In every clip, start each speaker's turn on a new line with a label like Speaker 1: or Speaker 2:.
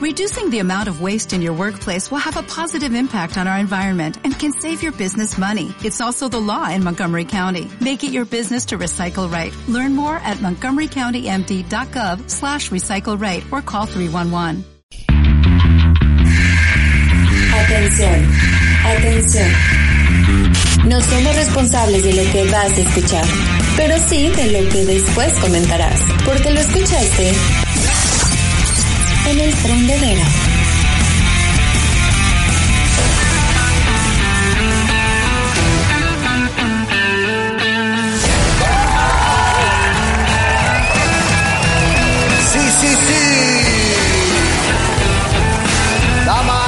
Speaker 1: Reducing the amount of waste in your workplace will have a positive impact on our environment and can save your business money. It's also the law in Montgomery County. Make it your business to recycle right. Learn more at montgomerycountymd.gov slash recycle right or call 311.
Speaker 2: Atención, atención. No somos responsables de lo que vas a escuchar, pero sí de lo que después comentarás, porque lo escuchaste en el prendedero.
Speaker 3: Sí, sí, sí. Damas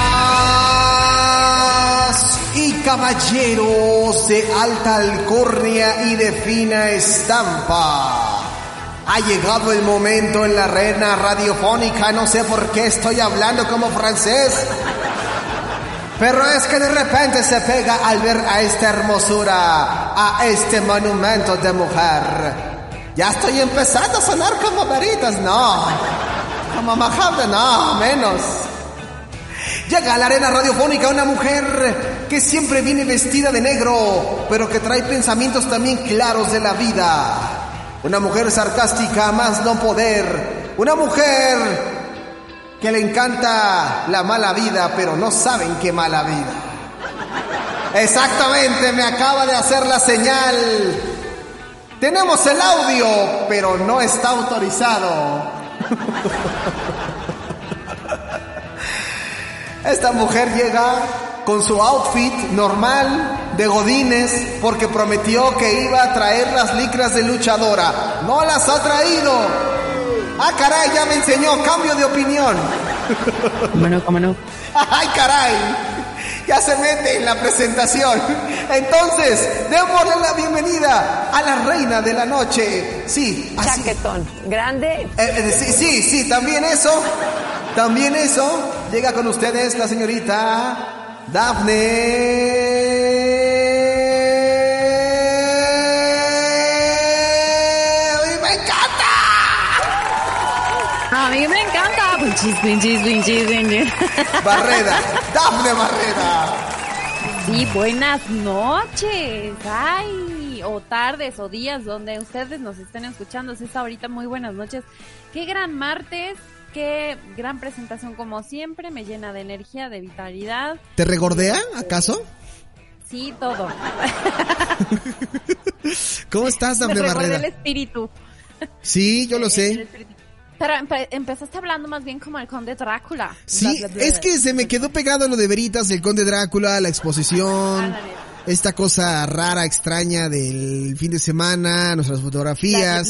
Speaker 3: y caballeros de alta alcornia y de fina estampa. Ha llegado el momento en la arena radiofónica, no sé por qué estoy hablando como francés. Pero es que de repente se pega al ver a esta hermosura, a este monumento de mujer. Ya estoy empezando a sonar como veritas, no. Como Mahabda, no, menos. Llega a la arena radiofónica una mujer que siempre viene vestida de negro, pero que trae pensamientos también claros de la vida. Una mujer sarcástica más no poder. Una mujer que le encanta la mala vida, pero no saben qué mala vida. Exactamente, me acaba de hacer la señal. Tenemos el audio, pero no está autorizado. Esta mujer llega con su outfit normal de godines porque prometió que iba a traer las licras de luchadora. No las ha traído. Ah, caray, ya me enseñó, cambio de opinión.
Speaker 4: ¿Cómo no, cómo no?
Speaker 3: Ay, caray. Ya se mete en la presentación. Entonces, démosle la bienvenida a la reina de la noche. Sí, así.
Speaker 4: Chaquetón. Grande.
Speaker 3: Eh, eh, sí, sí, sí, también eso. También eso. Llega con ustedes la señorita Dafne. ¡Me encanta!
Speaker 4: A mí me encanta. Pinchis, pinchis, pinchis, pinchis.
Speaker 3: Barreda, Dafne Barreda.
Speaker 4: Sí, buenas noches. Ay, o tardes o días donde ustedes nos estén escuchando. Si es ahorita, muy buenas noches. Qué gran martes. Qué gran presentación como siempre, me llena de energía, de vitalidad.
Speaker 3: ¿Te regordea, acaso?
Speaker 4: Sí, todo.
Speaker 3: ¿Cómo estás,
Speaker 4: me
Speaker 3: Dafne
Speaker 4: recuerda el espíritu.
Speaker 3: Sí, yo lo sé.
Speaker 4: Pero empe- empezaste hablando más bien como el conde Drácula.
Speaker 3: Sí,
Speaker 4: Bla, bla, bla.
Speaker 3: es que se me quedó pegado lo de Veritas, el Conde Drácula, la exposición,
Speaker 4: Ándale.
Speaker 3: esta cosa rara, extraña del fin de semana, nuestras fotografías.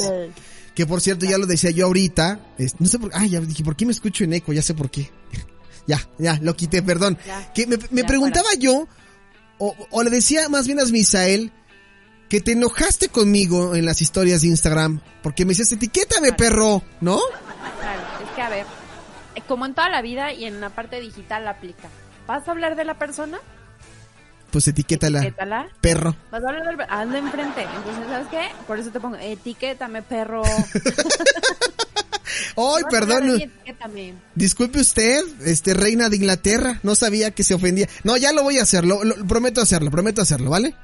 Speaker 3: Que por cierto, ya lo decía yo ahorita. es- no sé por Ah, ya dije, ¿por qué me escucho en eco? Ya sé por qué. ya, ya, lo quité, perdón.
Speaker 4: Ya,
Speaker 3: que me, me
Speaker 4: ya,
Speaker 3: preguntaba yo, o, o le decía más bien a Misael, que te enojaste conmigo en las historias de Instagram. Porque me decías, etiquétame, perro, ¿no?
Speaker 4: Claro, es que a ver, eh, como en toda la vida y en la parte digital aplica. ¿Vas a hablar de la persona?
Speaker 3: Pues etiquétala,
Speaker 4: Etiquétala.
Speaker 3: perro.
Speaker 4: Vas a hablar del... Hazlo enfrente. Entonces, ¿sabes qué? Por eso te pongo, etiquétame, perro.
Speaker 3: Ay, perdón. Disculpe usted, este reina de Inglaterra, no sabía que se ofendía. No, ya lo voy a hacer, lo, lo- prometo hacerlo, prometo hacerlo, ¿vale?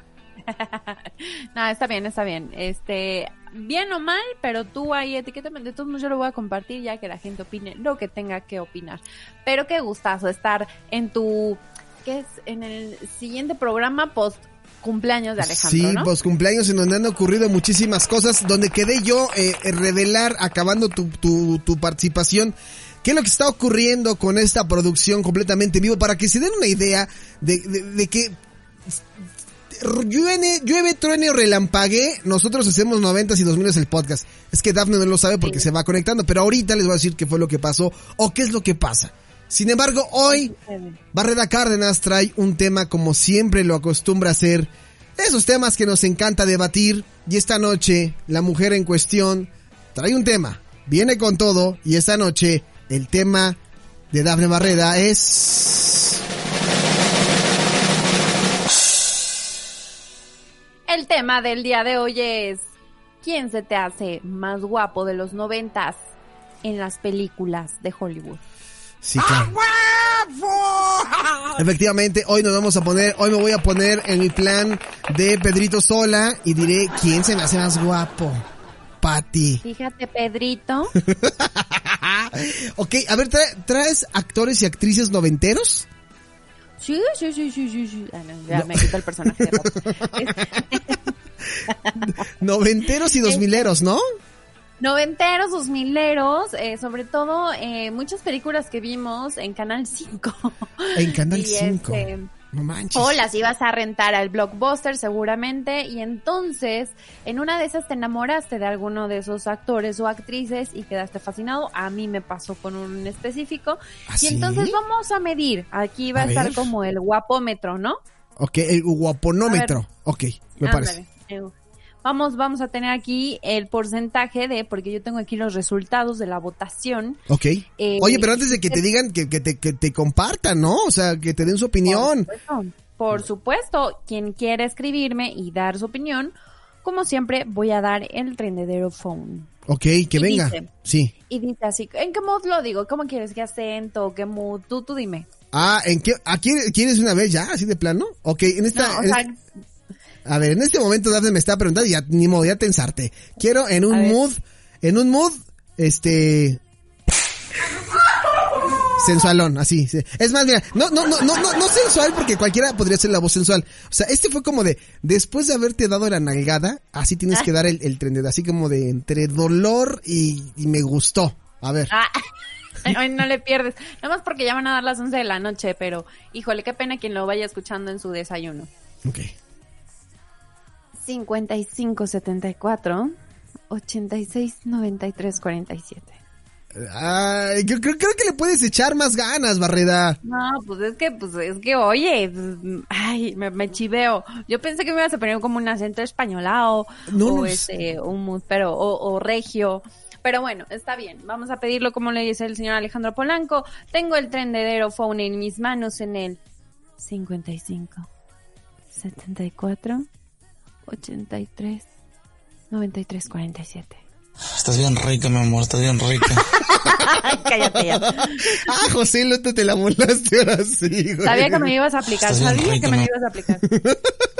Speaker 4: No, está bien, está bien. Este, bien o mal, pero tú ahí etiquétame. De todos modos, yo lo voy a compartir ya que la gente opine lo que tenga que opinar. Pero qué gustazo estar en tu, ¿qué es? En el siguiente programa post cumpleaños de Alejandro,
Speaker 3: sí,
Speaker 4: ¿no?
Speaker 3: pues cumpleaños en donde han ocurrido muchísimas cosas, donde quedé yo eh, eh, revelar, acabando tu, tu, tu participación, qué es lo que está ocurriendo con esta producción completamente en vivo, para que se den una idea de, de, de que llueve, llueve, truene o relampague, nosotros hacemos noventas y dos miles el podcast. Es que Dafne no lo sabe porque
Speaker 4: Sí.
Speaker 3: se va conectando, pero ahorita les voy a decir qué fue lo que pasó o qué es lo que pasa. Sin embargo, hoy Barreda Cárdenas trae un tema como siempre lo acostumbra a hacer. Esos temas que nos encanta debatir. Y esta noche, la mujer en cuestión trae un tema. Viene con todo. Y esta noche, el tema de Dafne Barreda es...
Speaker 4: El tema del día de hoy es ¿Quién se te hace más guapo de los noventas en las películas de Hollywood?
Speaker 3: Sí, claro. Efectivamente, hoy nos vamos a poner, hoy me voy a poner en mi plan de Pedrito Sola y diré quién se me hace más guapo. Pati.
Speaker 4: Fíjate, Pedrito.
Speaker 3: ok, a ver, ¿trae- ¿traes actores y actrices noventeros?
Speaker 4: Sí, sí, sí, sí, sí, sí. Ah, no, ya me quito el personaje de
Speaker 3: Noventeros y dos mileros, ¿no?
Speaker 4: Noventeros, dos mileros, eh, sobre todo eh, muchas películas que vimos en Canal 5.
Speaker 3: En Canal
Speaker 4: Y
Speaker 3: 5.
Speaker 4: este,
Speaker 3: No manches.
Speaker 4: O las ibas a rentar al blockbuster seguramente y entonces en una de esas te enamoraste de alguno de esos actores o actrices y quedaste fascinado. A mí me pasó con un específico.
Speaker 3: ¿Ah,
Speaker 4: y
Speaker 3: sí?
Speaker 4: entonces vamos a medir. Aquí va a,
Speaker 3: A
Speaker 4: estar
Speaker 3: ver.
Speaker 4: como el guapómetro, ¿no?
Speaker 3: Ok, el guaponómetro. Ok, me
Speaker 4: Ándale.
Speaker 3: parece.
Speaker 4: Vamos, vamos a tener aquí el porcentaje de, porque yo tengo aquí los resultados de la votación.
Speaker 3: Ok.
Speaker 4: Eh,
Speaker 3: Oye, pero antes de que te digan, que, que te, que te compartan, ¿no? O sea, que te den su opinión.
Speaker 4: Por supuesto, por supuesto, quien quiera escribirme y dar su opinión, como siempre, voy a dar el trendedero phone.
Speaker 3: Ok, que
Speaker 4: Y
Speaker 3: venga.
Speaker 4: dice-
Speaker 3: Sí.
Speaker 4: Y dice así, ¿en qué mood lo digo? ¿Cómo quieres? ¿Qué acento? ¿Qué mood? Tú, tú dime.
Speaker 3: Ah, ¿en qué? ¿A quién, quieres una vez ya? ¿Así de plano? Ok, en esta...
Speaker 4: No, o
Speaker 3: en
Speaker 4: sea,
Speaker 3: a ver, en este momento Daphne me está preguntando y ya, ni modo, ya tensarte. Quiero en un mood, en un mood, este... Sensualón, así. sí. Es más, mira, no, no, no, no, no, no sensual porque cualquiera podría ser la voz sensual. O sea, este fue como de, después de haberte dado la nalgada, así tienes que dar el, el tren de, así como de entre dolor y, y me gustó. A ver.
Speaker 4: ah, ay, no le pierdes. Nada más porque ya van a dar las 11 de la noche, pero híjole, qué pena quien lo vaya escuchando en su desayuno.
Speaker 3: Ok.
Speaker 4: 5574 86 93 47.
Speaker 3: Ay, creo, creo, creo que le puedes echar más ganas, Barreda.
Speaker 4: No, pues es que, pues es que, oye, pues, ay, me, me chiveo. Yo pensé que me ibas a poner como un acento españolado,
Speaker 3: No,
Speaker 4: o
Speaker 3: no
Speaker 4: este, un mood, pero, o, o regio. Pero bueno, está bien. Vamos a pedirlo como le dice el señor Alejandro Polanco. Tengo el trendedero phone en mis manos en el 55, 74, 83, 93, 47.
Speaker 5: Estás bien rica, mi amor, estás bien rica.
Speaker 4: Cállate ya.
Speaker 3: Ah, José, no te, te la volaste ahora sí, güey.
Speaker 4: Sabía que me ibas a aplicar, sabía
Speaker 5: rica,
Speaker 4: que me ibas a aplicar.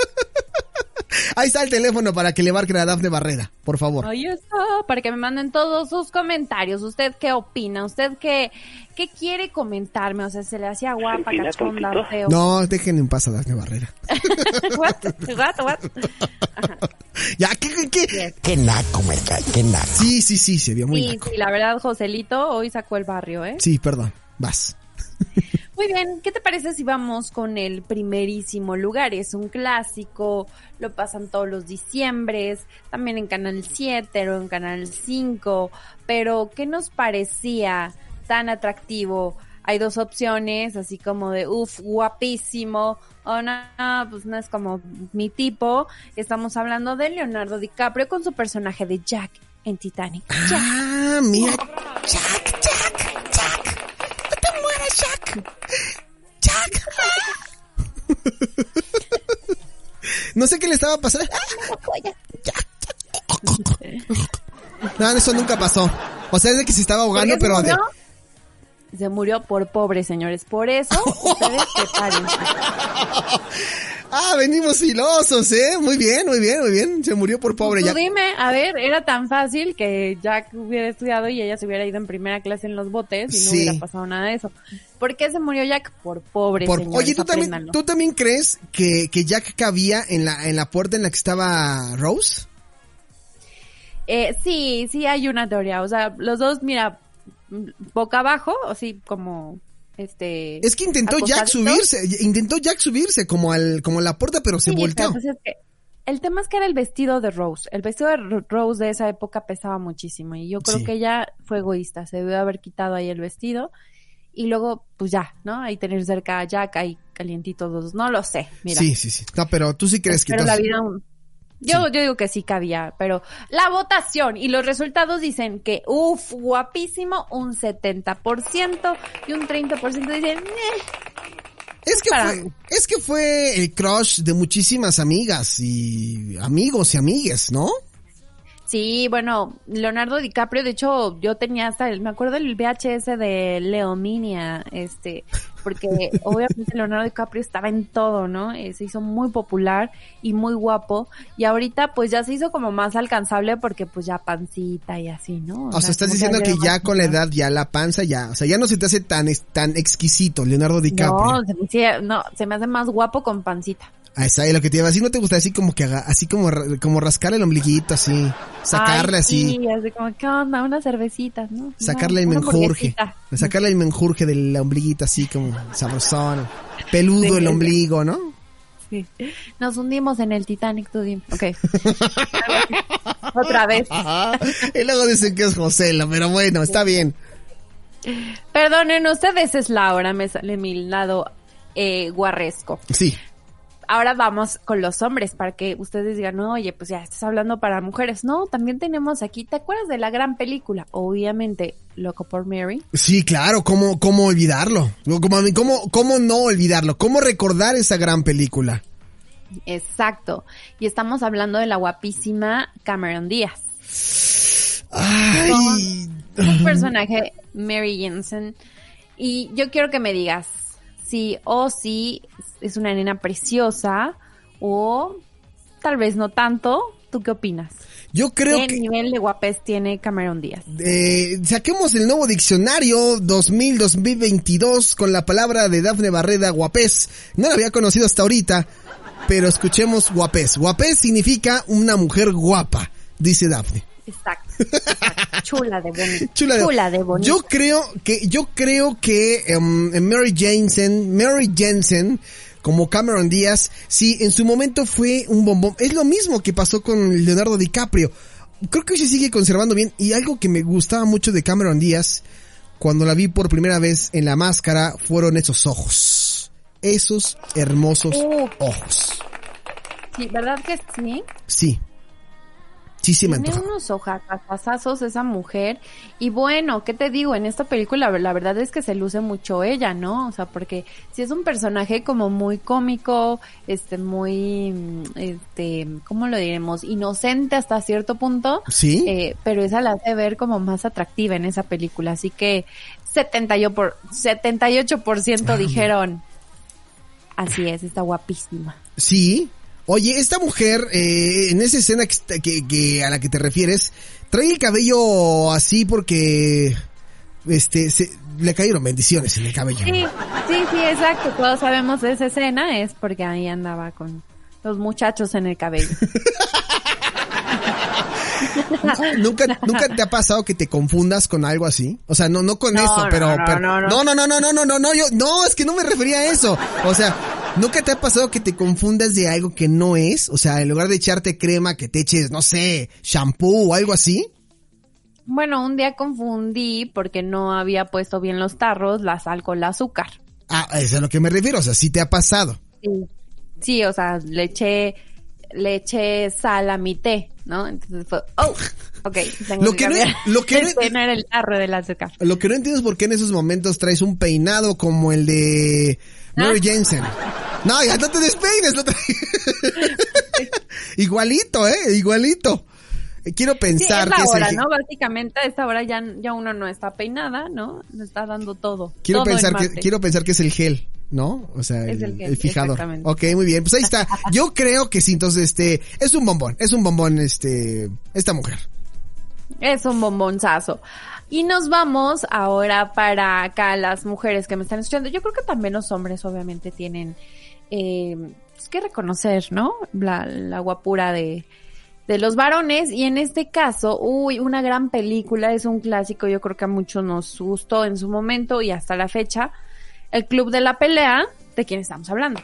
Speaker 3: Ahí está el teléfono para que le marquen a Dafne Barrera, por favor.
Speaker 4: Ahí está, para que me manden todos sus comentarios. ¿Usted qué opina? ¿Usted qué, qué quiere comentarme? O sea, ¿se le hacía guapa, cachonda, feo?
Speaker 3: No, dejen en paz a Dafne Barrera.
Speaker 4: what? What? What?
Speaker 3: Ya, ¿qué, qué, qué?
Speaker 5: Qué naco, me cae, qué naco.
Speaker 3: Sí, sí, sí, se vio muy
Speaker 4: Sí,
Speaker 3: naco.
Speaker 4: sí, la verdad, Joselito hoy sacó el barrio, ¿eh?
Speaker 3: Sí, perdón, vas.
Speaker 4: Muy bien, ¿qué te parece si vamos con el primerísimo lugar? Es un clásico, lo pasan todos los diciembres, también en Canal 7 o en Canal 5, pero ¿qué nos parecía tan atractivo? Hay dos opciones, así como de, uff, guapísimo, o no, pues no es como mi tipo. Estamos hablando de Leonardo DiCaprio con su personaje de Jack en Titanic.
Speaker 3: Ah, mira. Jack, Jack. Jack. No sé qué le estaba pasando. No, eso nunca pasó. O sea, es de que se estaba ahogando,
Speaker 4: ¿Por qué
Speaker 3: pero de...
Speaker 4: Se murió por pobre, señores. Por eso, ustedes prepárense.
Speaker 3: Ah, venimos filosos, ¿eh? Muy bien, muy bien, muy bien. Se murió por pobre
Speaker 4: Tú
Speaker 3: Jack.
Speaker 4: dime, a ver, era tan fácil que Jack hubiera estudiado y ella se hubiera ido en primera clase en los botes y no
Speaker 3: Sí.
Speaker 4: hubiera pasado nada de eso. ¿Por qué se murió Jack? Por pobre,
Speaker 3: Por-
Speaker 4: señores,
Speaker 3: Oye, ¿tú también. ¿tú también crees que, que Jack cabía en la, en la puerta en la que estaba Rose?
Speaker 4: Eh, sí, sí hay una teoría. O sea, los dos, mira, boca abajo, así como, este...
Speaker 3: Es que intentó Jack subirse, intentó Jack subirse como al, como a la puerta, pero se volteó.
Speaker 4: pues, es que el tema es que era el vestido de Rose. El vestido de Ro- Rose de esa época pesaba muchísimo y yo creo
Speaker 3: Sí.
Speaker 4: que ella fue egoísta. Se debió haber quitado ahí el vestido y luego, pues ya, ¿no? Ahí tener cerca a Jack, ahí calientitos. No lo sé, mira.
Speaker 3: Sí, sí, sí. No, pero tú sí crees que
Speaker 4: pero la vida Yo, yo digo que sí cabía, pero la votación y los resultados dicen que, uff, guapísimo, un 70% y un 30% dicen, "Eh".
Speaker 3: es que
Speaker 4: para
Speaker 3: fue, es que fue el crush de muchísimas amigas y amigos y amigues, ¿no?
Speaker 4: Sí, bueno, Leonardo DiCaprio, de hecho, yo tenía hasta, el, me acuerdo del VHS de Leominia, este, porque obviamente Leonardo DiCaprio estaba en todo, ¿no? Eh, se hizo muy popular y muy guapo, y ahorita pues ya se hizo como más alcanzable porque pues ya pancita y así, ¿no?
Speaker 3: O, sea, estás diciendo que ya con la edad, ya la panza, ya, o sea, ya no se te hace tan, tan exquisito Leonardo DiCaprio.
Speaker 4: No, se no, se me hace más guapo con pancita.
Speaker 3: Ah, esa es lo que te iba a decir, ¿no te gusta así como que haga, así como, como rascar el ombliguito, así, sacarle así?
Speaker 4: Sí, así como, ¿qué onda? Unas cervecitas, ¿no?
Speaker 3: Sacarle el menjurje, sacarle el menjurje del ombliguito así como sabrosón, peludo el ombligo, ¿no?
Speaker 4: Sí. Nos hundimos en el Titanic, tú dime. Ok. Otra vez.
Speaker 3: y luego dicen que es Joselo, pero bueno, está bien.
Speaker 4: Perdonen ustedes, es Laura, me sale mi lado eh, guarresco.
Speaker 3: Sí
Speaker 4: ahora vamos con los hombres para que ustedes digan, no, oye, pues ya estás hablando para mujeres. No, también tenemos aquí, ¿te acuerdas de la gran película? Obviamente, Loco por Mary.
Speaker 3: Sí, claro, ¿cómo, cómo olvidarlo? ¿Cómo, cómo, ¿Cómo no olvidarlo? ¿Cómo recordar esa gran película?
Speaker 4: Exacto. Y estamos hablando de la guapísima Cameron Díaz.
Speaker 3: Ay.
Speaker 4: Un personaje, Mary Jensen. Y yo quiero que me digas, sí o sí es una nena preciosa o tal vez no tanto. ¿Tú qué opinas?
Speaker 3: Yo creo
Speaker 4: ¿Qué
Speaker 3: que...
Speaker 4: nivel de guapés tiene Cameron Díaz?
Speaker 3: Eh, saquemos el nuevo diccionario 2000-2022 con la palabra de Dafne Barreda, guapés. No la había conocido hasta ahorita, pero escuchemos guapés. Guapés significa una mujer guapa, dice Dafne.
Speaker 4: Exacto. Chula de bonito.
Speaker 3: Chula de, bonito. Yo creo que, yo creo que um, Mary Jensen, Mary Jensen, como Cameron Díaz, sí, en su momento fue un bombón. Es lo mismo que pasó con Leonardo DiCaprio. Creo que se sigue conservando bien y algo que me gustaba mucho de Cameron Díaz cuando la vi por primera vez en la máscara fueron esos ojos. Esos hermosos ojos.
Speaker 4: Sí, ¿verdad que sí?
Speaker 3: Sí. Sí, me
Speaker 4: Tiene unos ojazazos esa mujer. Y bueno, ¿qué te digo? En esta película la verdad es que se luce mucho ella, ¿no? O sea, porque si es un personaje como muy cómico, este, muy, este, ¿cómo lo diremos? Inocente hasta cierto punto.
Speaker 3: Sí.
Speaker 4: Eh, pero esa la hace ver como más atractiva en esa película. Así que 78%, por, 78% dijeron, así es, está guapísima.
Speaker 3: Sí, Oye, esta mujer, eh, en esa escena que, a la que te refieres, trae el cabello así porque este se, le cayeron bendiciones en el cabello.
Speaker 4: Sí, sí, sí, exacto. Todos sabemos de esa escena, es porque ahí andaba con los muchachos en el cabello.
Speaker 3: ¿Nunca, ¿Nunca te ha pasado que te confundas con algo así? O sea, no, no con no, esto,
Speaker 4: no,
Speaker 3: pero,
Speaker 4: no, pero,
Speaker 3: no, no, no, no, no, no, no, yo, no, es que no me refería a eso. O sea, ¿nunca te ha pasado que te confundas de algo que no es? O sea, en lugar de echarte crema, que te eches, no sé, shampoo o algo así.
Speaker 4: Bueno, un día confundí porque no había puesto bien los tarros, la sal con el azúcar.
Speaker 3: Ah, eso es a lo que me refiero, o sea, sí te ha pasado.
Speaker 4: Sí, sí o sea, le eché, le eché sal a mi té, ¿no? Entonces fue, oh, ok. Tengo
Speaker 3: Lo que no-
Speaker 4: cambiar.
Speaker 3: lo que no-
Speaker 4: Este no era el tarro del azúcar.
Speaker 3: Lo que no entiendo es por qué en esos momentos traes un peinado como el de Mary
Speaker 4: Ah.
Speaker 3: Jensen. No, ya no te despeines, lo traes. igualito, eh, igualito. Quiero
Speaker 4: Sí,
Speaker 3: pensar
Speaker 4: es
Speaker 3: que
Speaker 4: la
Speaker 3: es el
Speaker 4: hora, ¿no? Básicamente a esta hora ya, ya uno no está peinada, ¿no? Le está dando todo.
Speaker 3: Quiero
Speaker 4: todo
Speaker 3: pensar que quiero pensar que es el gel, ¿no? O sea, el,
Speaker 4: el gel,
Speaker 3: el fijador. Ok, muy bien. Pues ahí está. Yo creo que sí, entonces este es un bombón, es un bombón este esta mujer.
Speaker 4: Es un bombonzazo. Y nos vamos ahora para acá las mujeres que me están escuchando. Yo creo que también los hombres obviamente tienen eh, pues, que reconocer, ¿no? La, la guapura de, de los varones. Y en este caso, uy, una gran película, es un clásico, yo creo que a muchos nos gustó en su momento y hasta la fecha. El Club de la Pelea, ¿de quién estamos hablando?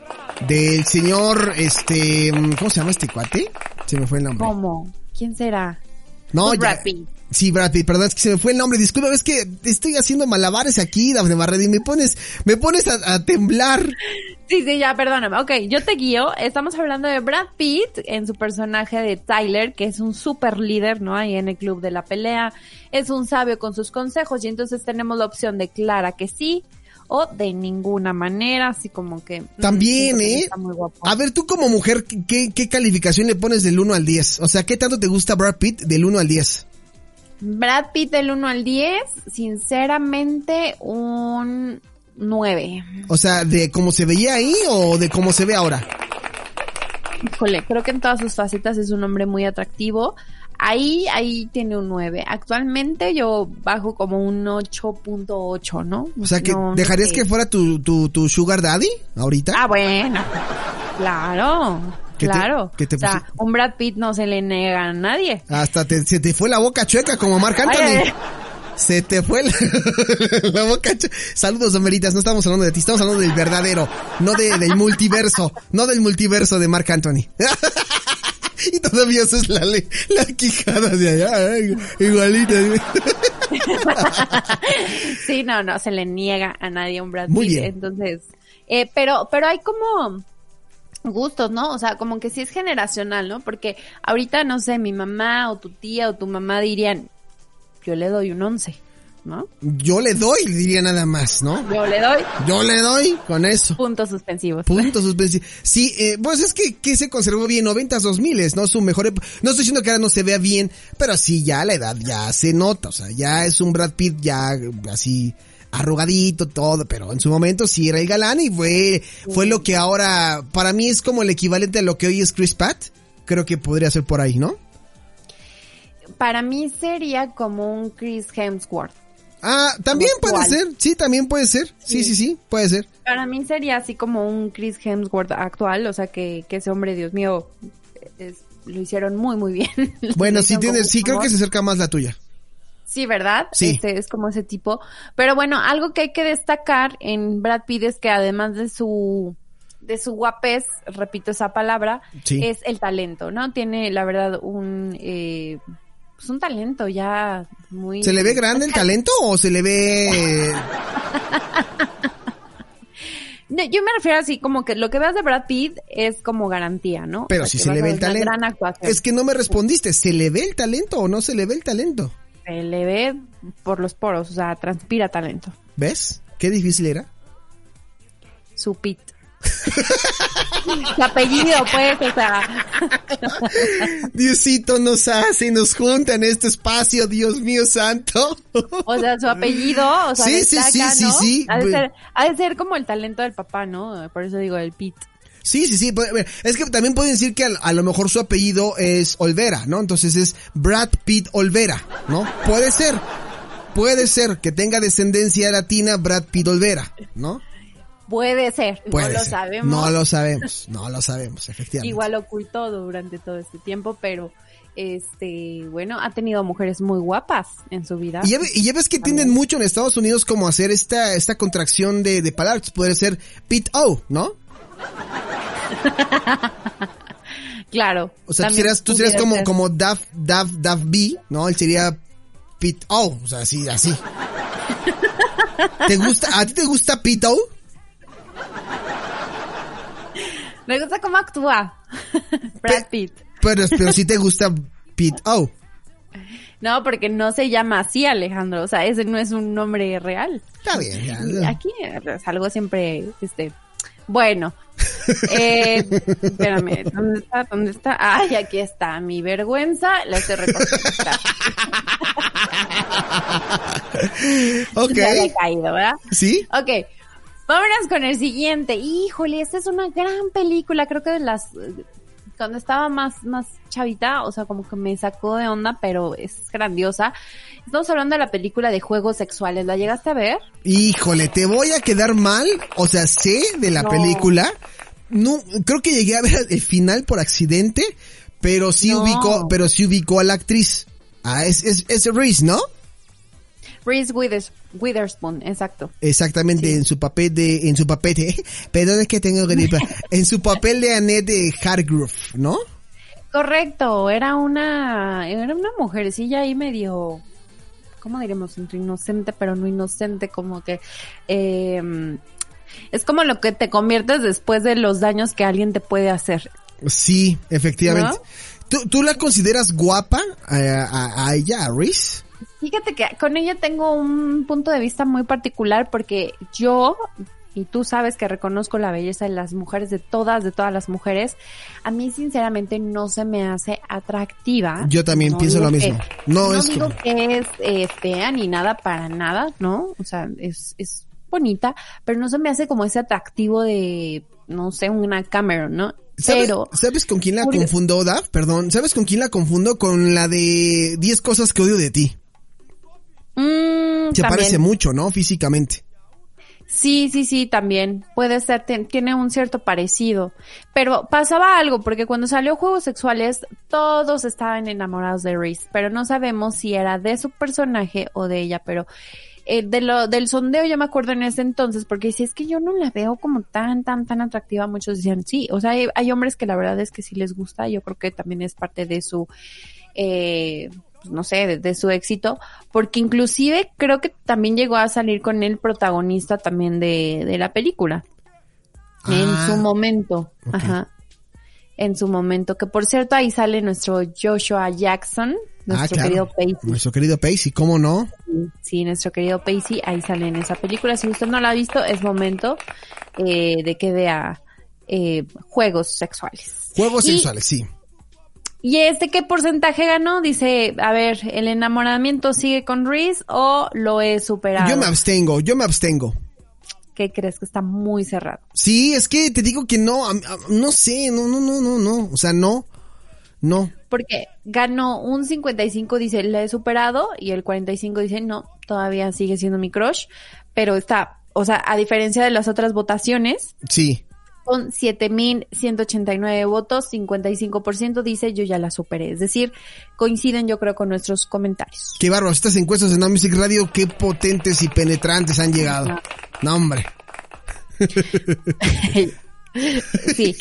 Speaker 3: Del señor este ¿cómo se llama este cuate? Se me fue el nombre.
Speaker 4: ¿Cómo? ¿Quién será?
Speaker 3: No,
Speaker 4: Pues
Speaker 3: ya-
Speaker 4: Brad Pitt.
Speaker 3: Sí, Brad Pitt, perdón, es que se me fue el nombre. Disculpa, es que estoy haciendo malabares aquí, Dafne Barreda, y me pones, me pones a, a temblar.
Speaker 4: Sí, sí, ya, perdóname. Ok, yo te guío. Estamos hablando de Brad Pitt en su personaje de Tyler, que es un super líder, ¿no? Ahí en el club de la pelea. Es un sabio con sus consejos y entonces tenemos la opción de Clara que sí o de ninguna manera, así como que... mm,
Speaker 3: También, ¿eh?
Speaker 4: está muy guapo.
Speaker 3: A ver, tú como mujer, ¿qué, ¿qué calificación le pones del 1 al 10? O sea, ¿qué tanto te gusta Brad Pitt del 1 al 10?
Speaker 4: Brad Pitt del 1 al 10, sinceramente un 9.
Speaker 3: O sea, ¿de cómo se veía ahí o de cómo se ve ahora?
Speaker 4: Híjole, creo que en todas sus facetas es un hombre muy atractivo. Ahí, ahí tiene un 9. Actualmente yo bajo como un 8.8, ¿no?
Speaker 3: O sea, que
Speaker 4: No, no
Speaker 3: ¿dejarías
Speaker 4: sé.
Speaker 3: que fuera tu, tu, tu sugar daddy ahorita?
Speaker 4: Ah, bueno. Claro.
Speaker 3: ¿Qué te-
Speaker 4: claro.
Speaker 3: qué te
Speaker 4: o sea, un Brad Pitt no se le niega a nadie.
Speaker 3: Hasta te- se te fue la boca chueca como Marc Anthony. Se te fue la, la boca chueca. Saludos, Homeritas. No estamos hablando de ti, estamos hablando del verdadero. No de, del multiverso. No del multiverso de Marc Anthony. y todavía eso es la, la quijada de allá. ay, igualita.
Speaker 4: sí, no, no se le niega a nadie un Brad
Speaker 3: Muy
Speaker 4: Pitt.
Speaker 3: bien.
Speaker 4: Entonces, eh, pero, pero hay como gustos, ¿no? O sea, como que sí es generacional, ¿no? Porque ahorita, no sé, mi mamá o tu tía o tu mamá dirían, yo le doy un 11, ¿no?
Speaker 3: Yo le doy, diría nada más, ¿no?
Speaker 4: Yo le doy
Speaker 3: Yo le doy con eso.
Speaker 4: puntos suspensivos.
Speaker 3: Punto suspensivo. Sí, eh, pues es que, que se conservó bien 90s, 2000 ¿no? Su mejor... No estoy diciendo que ahora no se vea bien, pero sí, ya la edad ya se nota, o sea, ya es un Brad Pitt ya así arrugadito, todo, pero en su momento sí era el galán y fue, fue lo que ahora, para mí es como el equivalente a lo que hoy es Chris Pratt. Creo que podría ser por ahí, ¿no?
Speaker 4: Para mí sería como un Chris Hemsworth.
Speaker 3: Ah, también puede ser, sí, también puede ser. Sí, sí, sí, puede ser.
Speaker 4: Para mí sería así como un Chris Hemsworth actual, o sea que, que ese hombre, Dios mío, es- lo hicieron muy, muy bien.
Speaker 3: Bueno, sí tienes, sí creo que se acerca más la tuya.
Speaker 4: Sí, ¿verdad?
Speaker 3: Sí.
Speaker 4: Este es como ese tipo. Pero bueno, algo que hay que destacar en Brad Pitt es que además de su de su guapez, repito esa palabra,
Speaker 3: Sí.
Speaker 4: es el talento, ¿no? Tiene, la verdad, un eh, pues un talento ya muy
Speaker 3: ¿Se le ve grande el talento o se le ve...
Speaker 4: No, yo me refiero así como que lo que veas de Brad Pitt es como garantía, ¿no?
Speaker 3: Pero
Speaker 4: O sea,
Speaker 3: si se le ve el talento. Es que no me respondiste. ¿Se le ve el talento o no se le ve el talento?
Speaker 4: Se le ve por los poros, o sea, transpira talento.
Speaker 3: ¿Ves? Qué difícil era.
Speaker 4: Su Pitt. Su apellido, pues, o sea.
Speaker 3: Diosito nos hace, nos junta en este espacio, Dios mío santo.
Speaker 4: O sea, su apellido, o sea,
Speaker 3: Sí,
Speaker 4: destaca,
Speaker 3: sí, sí,
Speaker 4: ¿no?
Speaker 3: sí, sí.
Speaker 4: Ha de,
Speaker 3: Pues-
Speaker 4: ser, ha de ser como el talento del papá, ¿no? Por eso digo el Pit.
Speaker 3: Sí, sí, sí. puede- Es que también pueden decir que a lo mejor su apellido es Olvera, ¿no? Entonces es Brad Pitt Olvera, ¿no? Puede ser. Puede ser que tenga descendencia latina Brad Pitt Olvera, ¿no?
Speaker 4: Puede ser,
Speaker 3: Puede
Speaker 4: no lo sabemos.
Speaker 3: No lo sabemos, no lo sabemos, efectivamente.
Speaker 4: Igual ocultó durante todo este tiempo, pero este, bueno, ha tenido mujeres muy guapas en su vida.
Speaker 3: Y ya, ve- y ya ves que tienden mucho en Estados Unidos como hacer esta, esta contracción de, de palabras. Puede ser Pete O, ¿no?
Speaker 4: Claro.
Speaker 3: O sea, tú serías, tú serías
Speaker 4: pudiera
Speaker 3: como,
Speaker 4: ser.
Speaker 3: como Daf, Daf, Daf B, ¿no? Él sería Pete O, o sea, así, así. ¿Te gusta, a ti te gusta Pete O?
Speaker 4: Me gusta cómo actúa Brad Pitt.
Speaker 3: Pero, pero sí te gusta Pete O.
Speaker 4: No, porque no se llama así, Alejandro. O sea, ese no es un nombre real.
Speaker 3: Está bien, ya.
Speaker 4: Y Aquí es algo siempre, este, bueno. Eh, espérame, ¿dónde está? ¿Dónde está? Ay, aquí está. Mi vergüenza la estoy recogiendo.
Speaker 3: Ok.
Speaker 4: Ya le he caído, ¿verdad?
Speaker 3: ¿Sí?
Speaker 4: Ok. Vámonos con el siguiente. Híjole, esta es una gran película. Creo que de las cuando estaba más más chavita, o sea, como que me sacó de onda, pero es grandiosa. Estamos hablando de la película de juegos sexuales. ¿La llegaste a ver?
Speaker 3: Híjole, te voy a quedar mal. O sea, sé de la
Speaker 4: No.
Speaker 3: película. No, creo que llegué a ver el final por accidente, pero sí
Speaker 4: No.
Speaker 3: ubicó, pero sí ubicó a la actriz. Ah, es, es, es Reese, ¿no?
Speaker 4: Reese Withers- Witherspoon, exacto.
Speaker 3: Exactamente, en su papel de, en su papel de, perdón es que tengo gripa, en su papel de Annette Hargrove, ¿no?
Speaker 4: Correcto, era una, era una mujercilla ahí medio, ¿cómo diremos? Entre inocente, pero no inocente, como que, eh, es como lo que te conviertes después de los daños que alguien te puede hacer.
Speaker 3: Sí, efectivamente.
Speaker 4: ¿No?
Speaker 3: ¿Tú, ¿Tú la consideras guapa a, a- a ella, a Reese?
Speaker 4: Fíjate que con ella tengo un punto de vista muy particular porque yo, y tú sabes que reconozco la belleza de las mujeres, de todas, de todas las mujeres, a mí sinceramente no se me hace atractiva.
Speaker 3: Yo también
Speaker 4: No
Speaker 3: pienso lo
Speaker 4: que-
Speaker 3: mismo. No,
Speaker 4: no
Speaker 3: es
Speaker 4: digo
Speaker 3: como-
Speaker 4: que es eh, fea ni nada para nada, ¿no? O sea, es, es bonita, pero no se me hace como ese atractivo de, no sé, una Cameron, ¿no?
Speaker 3: ¿Sabes,
Speaker 4: Pero,
Speaker 3: ¿Sabes con quién la confundo, Daf? Perdón. ¿Sabes con quién la confundo? Con la de 10 cosas que odio de ti.
Speaker 4: Mm,
Speaker 3: Se
Speaker 4: también.
Speaker 3: parece mucho, ¿no? Físicamente.
Speaker 4: Sí, sí, sí, también. Puede ser, tiene un cierto parecido. Pero pasaba algo, porque cuando salió Juegos Sexuales, todos estaban enamorados de Reese, pero no sabemos si era de su personaje o de ella, pero eh, de lo, del sondeo yo me acuerdo en ese entonces, porque si es que yo no la veo como tan, tan, tan atractiva, muchos decían sí. O sea, hay, hay hombres que la verdad es que sí les gusta, yo creo que también es parte de su, eh, pues, no sé, de, de su éxito, porque inclusive creo que también llegó a salir con el protagonista también de, de la película. En
Speaker 3: Ah,
Speaker 4: su momento. Ajá. En su momento. Que por cierto, ahí sale nuestro Joshua Jackson, nuestro
Speaker 3: ah, claro.
Speaker 4: querido Pacey.
Speaker 3: Nuestro querido Pacey, ¿cómo no?
Speaker 4: Sí, nuestro querido Pacey, ahí sale en esa película. Si usted no la ha visto, es momento eh, de que vea eh, juegos sexuales.
Speaker 3: Juegos
Speaker 4: Y-
Speaker 3: sexuales, sí.
Speaker 4: ¿Y este qué porcentaje ganó? Dice, a ver, ¿el enamoramiento sigue con Reese o lo he superado?
Speaker 3: Yo me abstengo, yo me abstengo.
Speaker 4: ¿Qué crees que está muy cerrado?
Speaker 3: Sí, es que te digo que no, no sé, no, no, no, no, no, o sea, no, no.
Speaker 4: Porque ganó un 55, dice, la he superado, y el 45 dice, no, todavía sigue siendo mi crush, pero está, o sea, a diferencia de las otras votaciones,
Speaker 3: Sí.
Speaker 4: Con 7.189 votos, 55% dice, yo ya la superé. Es decir, coinciden yo creo con nuestros comentarios.
Speaker 3: Qué bárbaro, estas encuestas en No Music Radio, qué potentes y penetrantes han llegado. No, hombre.
Speaker 4: Sí.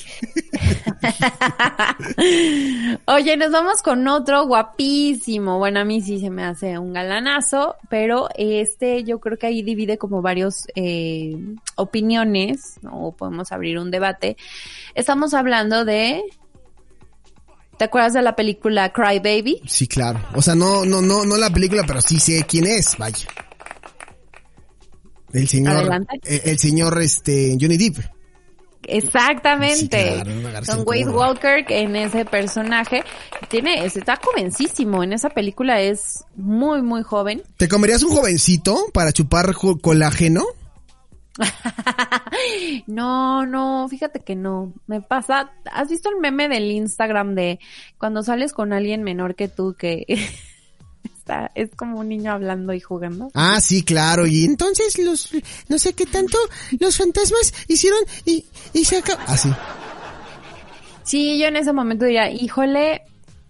Speaker 4: Oye, nos vamos con otro guapísimo. Bueno, a mí sí se me hace un galanazo, pero este yo creo que ahí divide como varios eh, opiniones, ¿no? O podemos abrir un debate. Estamos hablando de... ¿Te acuerdas de la película Cry Baby?
Speaker 3: Sí, claro. O sea, no, no, no, no la película, pero sí sé quién es, vaya. El señor, el señor, este, Johnny Depp.
Speaker 4: Exactamente.
Speaker 3: Sí, claro,
Speaker 4: Wade. Walker que en ese personaje tiene, está jovencísimo. En esa película es muy, muy joven.
Speaker 3: ¿Te comerías un jovencito para chupar colágeno?
Speaker 4: No, no, fíjate que no. Me pasa. ¿Has visto el meme del Instagram de cuando sales con alguien menor que tú que está, es como un niño hablando y jugando?
Speaker 3: Ah, sí, claro. Y entonces los, no sé qué tanto, los fantasmas hicieron y, y se acabó. Así.
Speaker 4: Sí, yo en ese momento diría, híjole,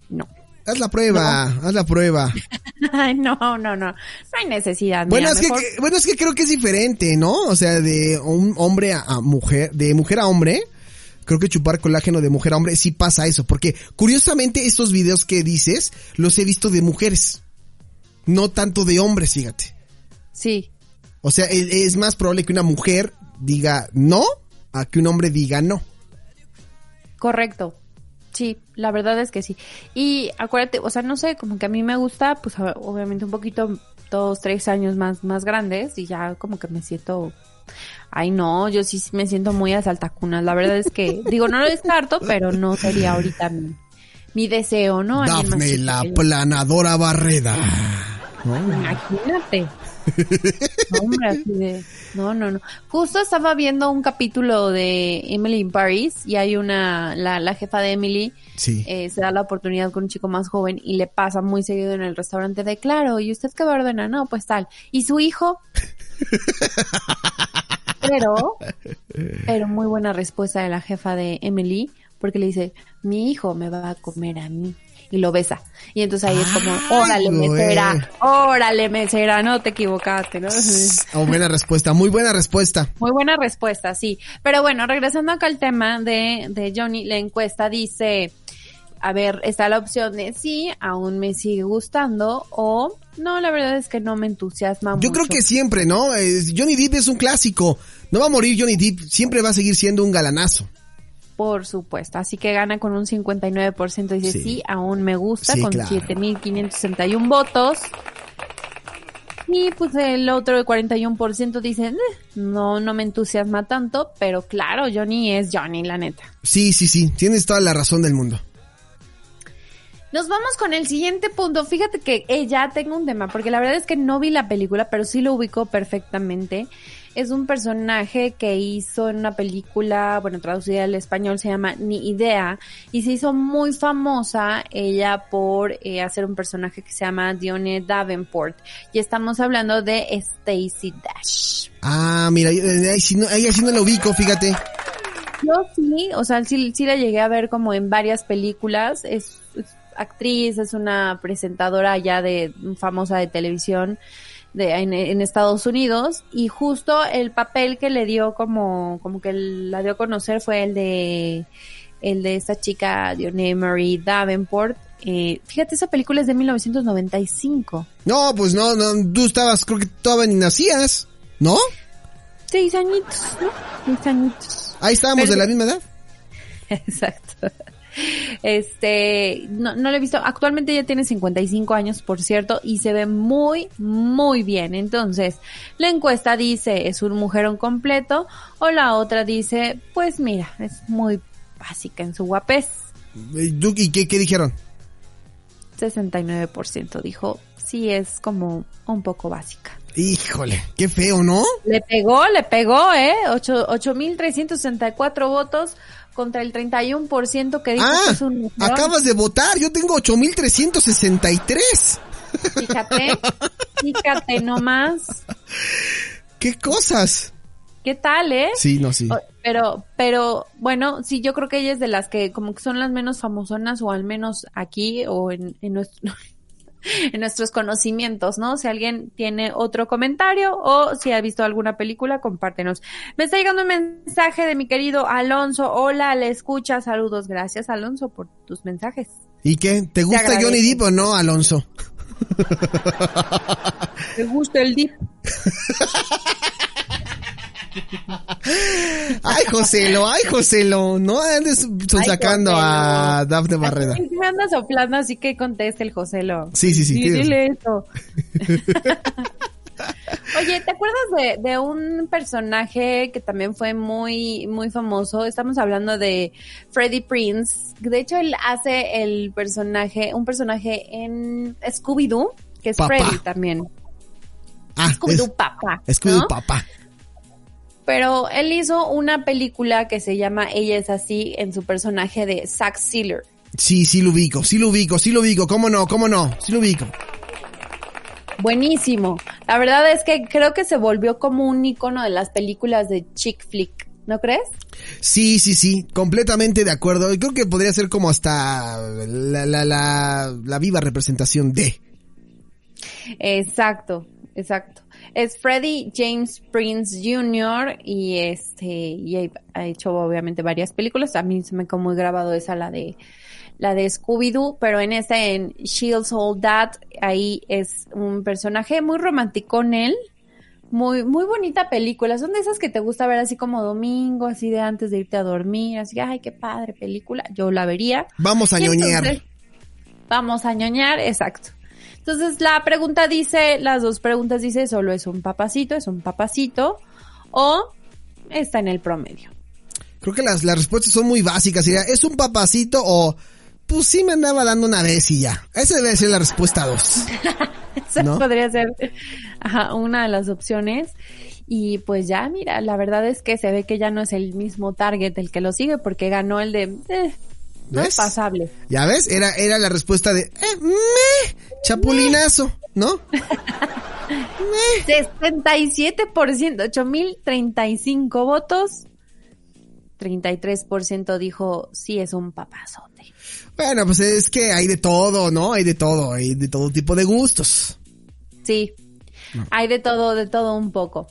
Speaker 4: no.
Speaker 3: Haz la prueba, haz la prueba.
Speaker 4: Ay, no, no, no. No hay necesidad.
Speaker 3: Bueno,
Speaker 4: mira,
Speaker 3: es que,
Speaker 4: mejor-
Speaker 3: que- bueno, es que creo que es diferente, ¿no? O sea, de un hombre a, a mujer, de mujer a hombre. Creo que chupar colágeno de mujer a hombre sí pasa eso, porque curiosamente estos videos que dices los he visto de mujeres, no tanto de hombres, fíjate.
Speaker 4: Sí,
Speaker 3: O sea, es, es más probable que una mujer diga no a que un hombre diga no.
Speaker 4: Correcto. Sí, la verdad es que sí. Y acuérdate, o sea, no sé, como que a mí me gusta, pues obviamente un poquito, dos, tres años más, más grandes y ya como que me siento, ay no, yo sí me siento muy a saltacunas. La verdad es que, digo, no lo descarto, pero no sería ahorita mi, mi deseo, ¿no?
Speaker 3: Dafne, la planadora Barreda. ¿No?
Speaker 4: Imagínate. No, hombre, así de- no, no, no. Justo estaba viendo un capítulo de Emily in Paris y hay una, la, la jefa de Emily
Speaker 3: Sí.
Speaker 4: eh, se da la oportunidad con un chico más joven y le pasa muy seguido en el restaurante de claro, ¿y usted qué va a ordenar? No, pues tal. ¿Y su hijo? pero, pero muy buena respuesta de la jefa de Emily, porque le dice, mi hijo me va a comer a mí. Y lo besa. Y entonces ahí es como, órale, mesera, órale, mesera, no te equivocaste, ¿no?
Speaker 3: Oh, buena respuesta, muy buena respuesta.
Speaker 4: Muy buena respuesta, sí. Pero bueno, regresando acá al tema de, de Johnny, la encuesta dice, a ver, está la opción de sí, aún me sigue gustando, o no, la verdad es que no me entusiasma
Speaker 3: Yo creo
Speaker 4: mucho.
Speaker 3: que siempre, ¿no? Johnny Depp es un clásico. No va a morir Johnny Depp, siempre va a seguir siendo un galanazo.
Speaker 4: Por supuesto, así que gana con un 59%, dice
Speaker 3: Sí.
Speaker 4: sí, aún me gusta,
Speaker 3: Sí,
Speaker 4: con
Speaker 3: claro.
Speaker 4: 7.561 votos. Y pues el otro de 41% dice, "Eh, no, no me entusiasma tanto, pero claro, Johnny es Johnny, la neta.
Speaker 3: Sí, sí, sí, tienes toda la razón del mundo.
Speaker 4: Nos vamos con el siguiente punto. Fíjate que eh, ya tengo un tema, porque la verdad es que no vi la película, pero sí lo ubico perfectamente. Es un personaje que hizo en una película, bueno, traducida al español se llama Ni Idea, y se hizo muy famosa ella por eh, hacer un personaje que se llama Dione Davenport. Y estamos hablando de Stacy Dash.
Speaker 3: Ah, mira, eh, ahí sí no, ahí sí no lo ubico, fíjate.
Speaker 4: Yo sí, o sea, sí, sí la llegué a ver como en varias películas. Es, es actriz, es una presentadora ya de famosa de televisión de en, en, Estados Unidos y justo el papel que le dio como como que la dio a conocer fue el de el de esta chica Dione Marie Davenport. Eh, fíjate, esa película es de 1995.
Speaker 3: No, pues no, no, tú estabas, creo que todavía ni nacías, ¿no?
Speaker 4: Seis añitos, ¿no? Seis añitos.
Speaker 3: Ahí estábamos Pero, de la misma edad.
Speaker 4: Exacto. Este, no, no lo he visto. Actualmente ella tiene 55 años, por cierto, y se ve muy, muy bien. Entonces, la encuesta dice, es un mujerón completo, o la otra dice, pues mira, es muy básica en su guapez.
Speaker 3: ¿Y qué, qué dijeron?
Speaker 4: 69% dijo, sí es como un poco básica.
Speaker 3: Híjole, qué feo, ¿no?
Speaker 4: Le pegó, le pegó, ¿eh? 8.364 votos contra el 31% que dijo
Speaker 3: ah,
Speaker 4: que es un
Speaker 3: acabas de votar, yo tengo 8.363.
Speaker 4: Fíjate, fíjate nomás.
Speaker 3: ¿Qué cosas?
Speaker 4: ¿Qué tal, eh?
Speaker 3: Sí, no, sí.
Speaker 4: Pero, pero, bueno, sí, yo creo que ella es de las que como que son las menos famosonas o al menos aquí o en, en nuestro, en nuestros conocimientos, ¿no? Si alguien tiene otro comentario o si ha visto alguna película, compártenos. Me está llegando un mensaje de mi querido Alonso. Hola, le escucha. Saludos. Gracias, Alonso, por tus mensajes.
Speaker 3: ¿Y qué? ¿Te gusta Te Johnny Depp o no, Alonso?
Speaker 4: ¿Te gusta el Depp?
Speaker 3: ay, Joselo, ay, Joselo, no andes sacando a Dafne Barrera.
Speaker 4: Me anda soplando, así que conteste el Joselo.
Speaker 3: Sí, sí, sí.
Speaker 4: sí dile eso. Oye, ¿te acuerdas de, de, un personaje que también fue muy, muy famoso? Estamos hablando de Freddie Prince. De hecho, él hace el personaje, un personaje en Scooby-Doo, que es. Freddy también.
Speaker 3: Ah,
Speaker 4: Scooby-Doo papá.
Speaker 3: Scooby-Doo
Speaker 4: ¿no?
Speaker 3: papá.
Speaker 4: Pero él hizo una película que se llama Ella es así en su personaje de Zack Sealer.
Speaker 3: Sí, sí lo ubico, sí lo ubico, sí lo ubico, cómo no, cómo no, sí lo ubico.
Speaker 4: Buenísimo. La verdad es que creo que se volvió como un icono de las películas de chick flick, ¿no crees?
Speaker 3: Sí, sí, sí, completamente de acuerdo. Y creo que podría ser como hasta la, la, la, la viva representación de.
Speaker 4: Exacto, exacto. Es Freddie James Prince Jr. y este y ha hecho obviamente varias películas. A mí se me quedó muy grabado esa la de la de Scooby-Doo, pero en esta en Shields All That ahí es un personaje muy romántico en él. Muy, muy bonita película. Son de esas que te gusta ver así como domingo, así de antes de irte a dormir. Así, ay, qué padre película. Yo la vería.
Speaker 3: Vamos a ñoñar.
Speaker 4: Entonces, vamos a ñoñar, exacto. Entonces la pregunta dice, las dos preguntas dice, solo es un papacito, es un papacito o está en el promedio.
Speaker 3: Creo que las, las respuestas son muy básicas. Sería, ¿es un papacito o pues sí me andaba dando una vez y ya? Esa debe ser la respuesta dos.
Speaker 4: Esa ¿No? podría ser ajá, una de las opciones. Y pues ya, mira, la verdad es que se ve que ya no es el mismo target el que lo sigue porque ganó el de... Eh, no es pasable.
Speaker 3: Ya ves, era, era la respuesta de, eh, me, chapulinazo, ¿no?
Speaker 4: 67%, 8035 votos. 33% dijo, sí, es un papazote.
Speaker 3: Bueno, pues es que hay de todo, ¿no? Hay de todo, hay de todo tipo de gustos.
Speaker 4: Sí, no. hay de todo, de todo un poco.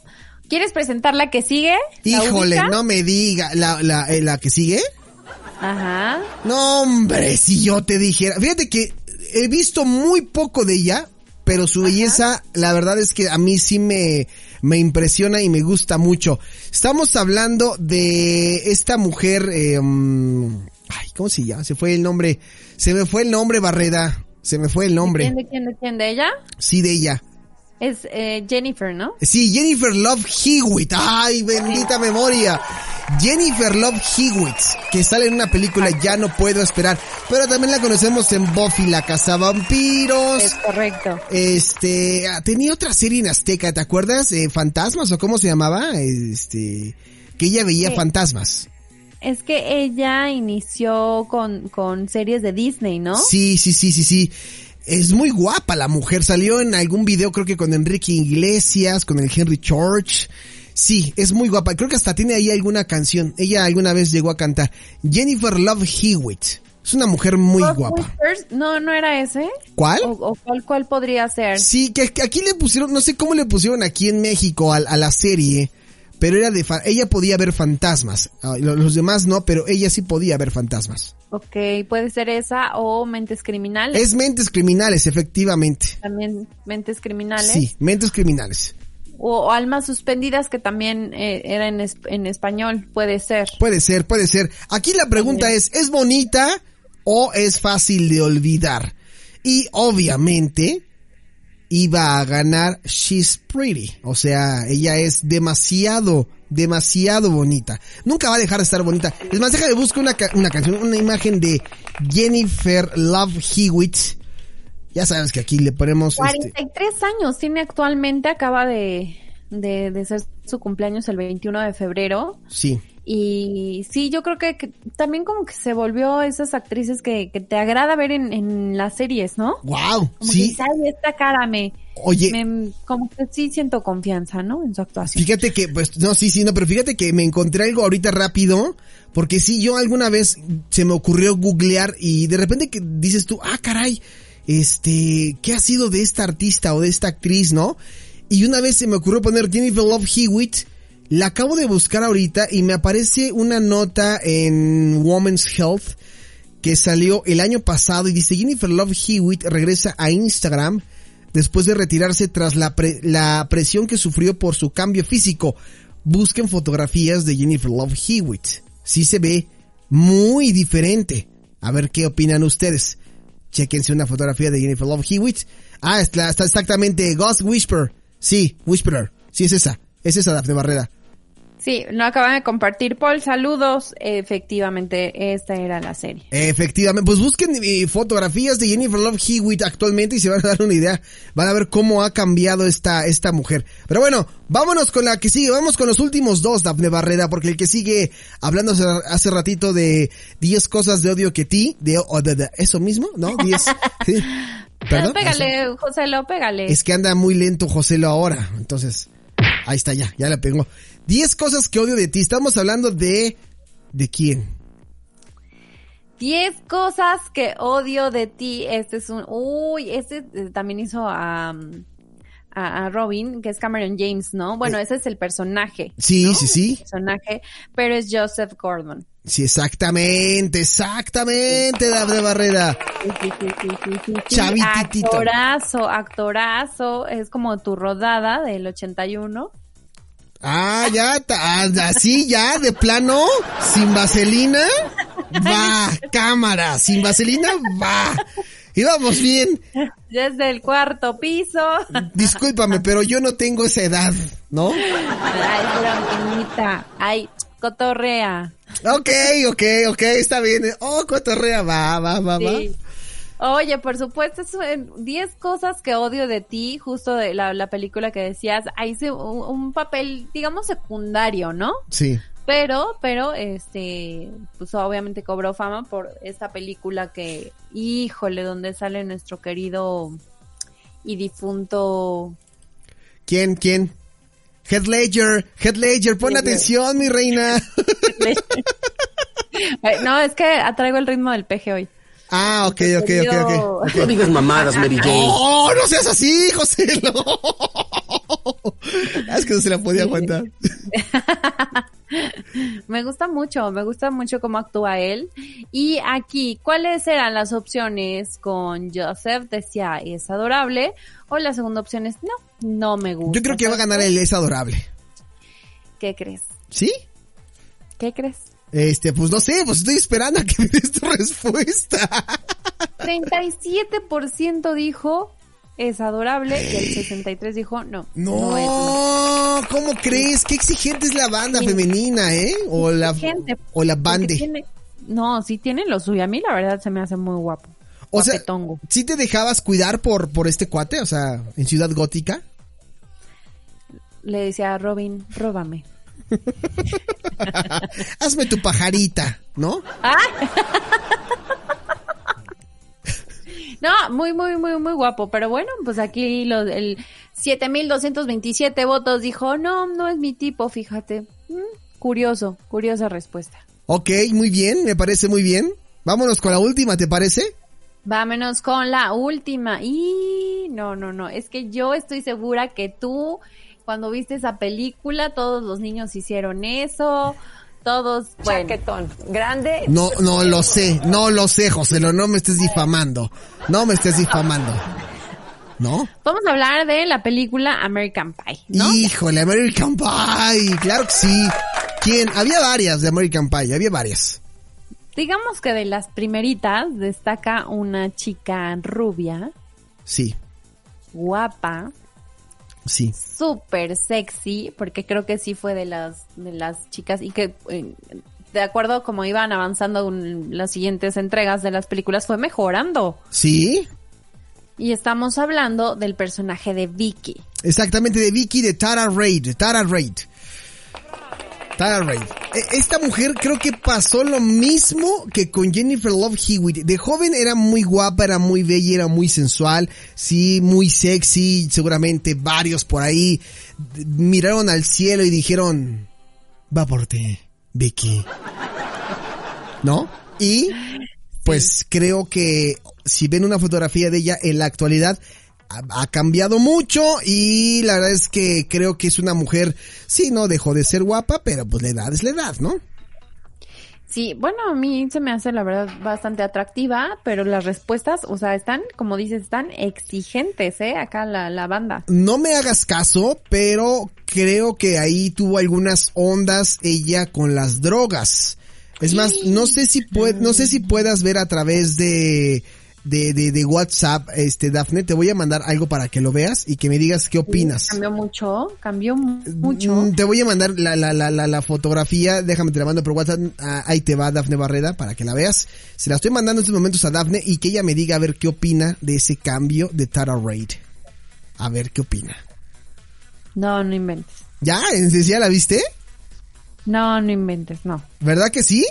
Speaker 4: ¿Quieres presentar la que sigue?
Speaker 3: Híjole, no me diga, ¿la, la, eh, la que sigue?
Speaker 4: Ajá.
Speaker 3: No, hombre, si yo te dijera. Fíjate que he visto muy poco de ella, pero su Ajá. belleza, la verdad es que a mí sí me, me impresiona y me gusta mucho. Estamos hablando de esta mujer, eh, ay, ¿cómo se llama? Se fue el nombre, se me fue el nombre, Barreda. Se me fue el nombre.
Speaker 4: ¿De quién, de quién, de quién? ¿De ella?
Speaker 3: Sí, de ella.
Speaker 4: Es eh, Jennifer, ¿no?
Speaker 3: Sí, Jennifer Love Hewitt. Ay, bendita memoria. Jennifer Love Hewitt, que sale en una película Ya no puedo esperar. Pero también la conocemos en Buffy la Cazavampiros.
Speaker 4: Es correcto.
Speaker 3: Este, ah, tenía otra serie en Azteca, ¿te acuerdas? Eh, Fantasmas o cómo se llamaba? Este, que ella veía
Speaker 4: Sí.
Speaker 3: fantasmas.
Speaker 4: Es que ella inició con, con series de Disney, ¿no?
Speaker 3: Sí, sí, sí, sí, sí. Es muy guapa la mujer. Salió en algún video, creo que con Enrique Iglesias, con el Henry Church. Sí, es muy guapa. Creo que hasta tiene ahí alguna canción. Ella alguna vez llegó a cantar. Jennifer Love Hewitt. Es una mujer muy guapa.
Speaker 4: Whispers, No, no era ese.
Speaker 3: ¿Cuál?
Speaker 4: O, o cuál, cuál podría ser.
Speaker 3: Sí, que, que aquí le pusieron, no sé cómo le pusieron aquí en México a, a la serie, pero era de, ella podía ver fantasmas. Ah, lo- Los demás no, pero ella sí podía ver fantasmas.
Speaker 4: Ok, puede ser esa o Mentes Criminales.
Speaker 3: Es mentes criminales, efectivamente.
Speaker 4: También Mentes Criminales.
Speaker 3: Sí, mentes criminales.
Speaker 4: O, o Almas Suspendidas, que también eh, era en, es- en español, puede ser.
Speaker 3: Puede ser, puede ser. Aquí la pregunta es, ¿es bonita o es fácil de olvidar? Y obviamente iba a ganar She's Pretty. O sea, ella es demasiado, demasiado bonita. Nunca va a dejar de estar bonita. Es más, déjame buscar una, ca- una canción, una imagen de Jennifer Love Hewitt. Ya sabes que aquí le ponemos... este,
Speaker 4: 43 años tiene actualmente, acaba de, de, de ser su cumpleaños el 21 de febrero.
Speaker 3: sí.
Speaker 4: Y sí, yo creo que, que también como que se volvió esas actrices que, que te agrada ver en, en las series, ¿no?
Speaker 3: Wow,
Speaker 4: Como
Speaker 3: sí.
Speaker 4: dices, "Ay, esta cara me,
Speaker 3: Oye,
Speaker 4: me- como que sí siento confianza, ¿no? En su actuación.
Speaker 3: Fíjate que, pues, no, sí, sí, no, pero fíjate que me encontré algo ahorita rápido, porque sí, yo alguna vez se me ocurrió googlear y de repente que dices tú, ah, caray, este, ¿qué ha sido de esta artista o de esta actriz, no? Y una vez se me ocurrió poner Jennifer Love Hewitt, la acabo de buscar ahorita y me aparece una nota en Women's Health que salió el año pasado y dice Jennifer Love Hewitt regresa a Instagram después de retirarse tras la, pre- la presión que sufrió por su cambio físico. Busquen fotografías de Jennifer Love Hewitt. Sí se ve muy diferente. A ver qué opinan ustedes. Chequense una fotografía de Jennifer Love Hewitt. Ah, está, exactamente Ghost Whisper. Sí, Whisperer. Sí, es esa. Es esa, Dafne Barrera.
Speaker 4: Sí, lo acaban de compartir Paul, saludos. Efectivamente, esta era la serie.
Speaker 3: Efectivamente, pues busquen eh, fotografías de Jennifer Love Hewitt actualmente y se van a dar una idea. Van a ver cómo ha cambiado esta, esta mujer. Pero bueno, vámonos con la que sigue. Vamos con los últimos dos, Dafne Barrera, porque el que sigue hablando hace, hace ratito de 10 cosas de odio que ti, de, o de- de- eso mismo, ¿no? 10. sí. ¿Perdón?
Speaker 4: Pégale, José, lo pégale.
Speaker 3: Es que anda muy lento Joselo ahora. Entonces, ahí está ya, ya la pegó. 10 cosas que odio de ti. Estamos hablando de... ¿De quién?
Speaker 4: 10 cosas que odio de ti. Este es un. Uy, este eh, también hizo a, a, Robin, que es Cameron James, ¿no? Bueno, ese es el personaje.
Speaker 3: Sí,
Speaker 4: ¿no?
Speaker 3: sí, sí.
Speaker 4: El personaje, pero es Joseph Gordon.
Speaker 3: Sí, exactamente, exactamente, Dafne Barrera.
Speaker 4: Sí, sí, sí, sí, sí, sí, sí.
Speaker 3: Chavititito.
Speaker 4: Actorazo, actorazo. Es como tu rodada del 81.
Speaker 3: Ah, ya, ah, así ya, de plano, sin vaselina, va, cámara, sin vaselina, va. Íbamos bien.
Speaker 4: Desde el cuarto piso.
Speaker 3: Discúlpame, pero yo no tengo esa edad, ¿no?
Speaker 4: Ay, bronquinita. Ay, cotorrea.
Speaker 3: Ok, ok, ok, está bien. Oh, cotorrea, va, va, va, va.
Speaker 4: Oye, por supuesto, son 10 cosas que odio de ti, justo de la, la película que decías, ahí hice un, un papel, digamos, secundario, ¿no?
Speaker 3: Sí.
Speaker 4: Pero, pero, este, pues obviamente cobró fama por esta película que, híjole, donde sale nuestro querido y difunto
Speaker 3: ¿Quién, quién? Head Ledger, Head Ledger, pon
Speaker 4: Ledger.
Speaker 3: atención, mi reina.
Speaker 4: No, es que traigo el ritmo del peje hoy.
Speaker 3: Ah, ok, ok, ok, ok.
Speaker 6: No digas mamadas, Mary Jane.
Speaker 3: ¡Oh, no seas así, José! No. Es que no se la podía aguantar.
Speaker 4: Me gusta mucho, me gusta mucho cómo actúa él. Y aquí, ¿cuáles eran las opciones con Joseph? Decía, es adorable. O la segunda opción es, no, no me gusta.
Speaker 3: Yo creo que va a ganar el Es Adorable.
Speaker 4: ¿Qué crees?
Speaker 3: ¿Sí?
Speaker 4: ¿Qué crees?
Speaker 3: Este, pues no sé, pues estoy esperando a que me des tu respuesta.
Speaker 4: 37% dijo es adorable y el 63 dijo no.
Speaker 3: No,
Speaker 4: es, no.
Speaker 3: ¿cómo crees? Qué exigente es la banda femenina, ¿eh? O la, o la bande.
Speaker 4: tiene- no, sí tienen lo suyo. A mí la verdad se me hace muy guapo.
Speaker 3: O sea. ¿sí te dejabas cuidar por, por este cuate? O sea, en Ciudad Gótica.
Speaker 4: Le decía a Robin, róbame.
Speaker 3: Hazme tu pajarita, ¿no?
Speaker 4: No, muy, muy, muy, muy guapo. Pero bueno, pues aquí los, el 7227 votos dijo, no, no es mi tipo, fíjate. Mm, curioso, curiosa respuesta.
Speaker 3: Ok, muy bien, me parece muy bien. Vámonos con la última, ¿te parece?
Speaker 4: Vámonos con la última. Y no, no, no. Es que yo estoy segura que tú, cuando viste esa película, todos los niños hicieron eso. Todos, bueno,
Speaker 6: Chaquetón. Grande.
Speaker 3: No, no lo sé, no lo sé, José, no, no me estés difamando. No me estés difamando. ¿No?
Speaker 4: vamos a hablar de la película American Pie, ¿no?
Speaker 3: Híjole, American Pie, claro que sí. ¿Quién? Había varias de American Pie, había varias.
Speaker 4: Digamos que de las primeritas destaca una chica rubia,
Speaker 3: Sí,
Speaker 4: guapa,
Speaker 3: sí.
Speaker 4: súper sexy, porque creo que sí fue de las, de las chicas y que eh, de acuerdo como iban avanzando un- las siguientes entregas de las películas fue mejorando.
Speaker 3: ¿Sí?
Speaker 4: Y estamos hablando del personaje de Vicky.
Speaker 3: Exactamente, de Vicky, de Tara Reid, Tara Reid. Tara Reid. E- Esta mujer creo que pasó lo mismo que con Jennifer Love Hewitt. De joven era muy guapa, era muy bella, era muy sensual, sí, muy sexy. Seguramente varios por ahí miraron al cielo y dijeron, va por ti, Vicky. ¿No? Y pues creo que si ven una fotografía de ella en la actualidad, ha, cambiado mucho y la verdad es que creo que es una mujer, sí, no dejó de ser guapa, pero pues la edad es la edad, ¿no?
Speaker 4: Sí, bueno, a mí se me hace la verdad bastante atractiva, pero las respuestas, o sea, están, como dices, están exigentes, ¿eh? Acá la, la banda.
Speaker 3: No me hagas caso, pero creo que ahí tuvo algunas ondas ella con las drogas. Es más, no sé si pued, no sé si puedas ver a través de, de, de, de WhatsApp, este, Dafne, te voy a mandar algo para que lo veas y que me digas qué opinas.
Speaker 4: Cambió mucho, cambió mu- mucho.
Speaker 3: Mm, Te voy a mandar la, la, la, la, la fotografía, déjame te la mando por WhatsApp, Ah, ahí te va Dafne Barreda para que la veas. Se la estoy mandando en estos momentos a Dafne y que ella me diga a ver qué opina de ese cambio de Tara Raid. A ver qué opina.
Speaker 4: No, no inventes.
Speaker 3: ¿Ya? ¿En serio ya la viste?
Speaker 4: No, no inventes, no.
Speaker 3: ¿Verdad que sí?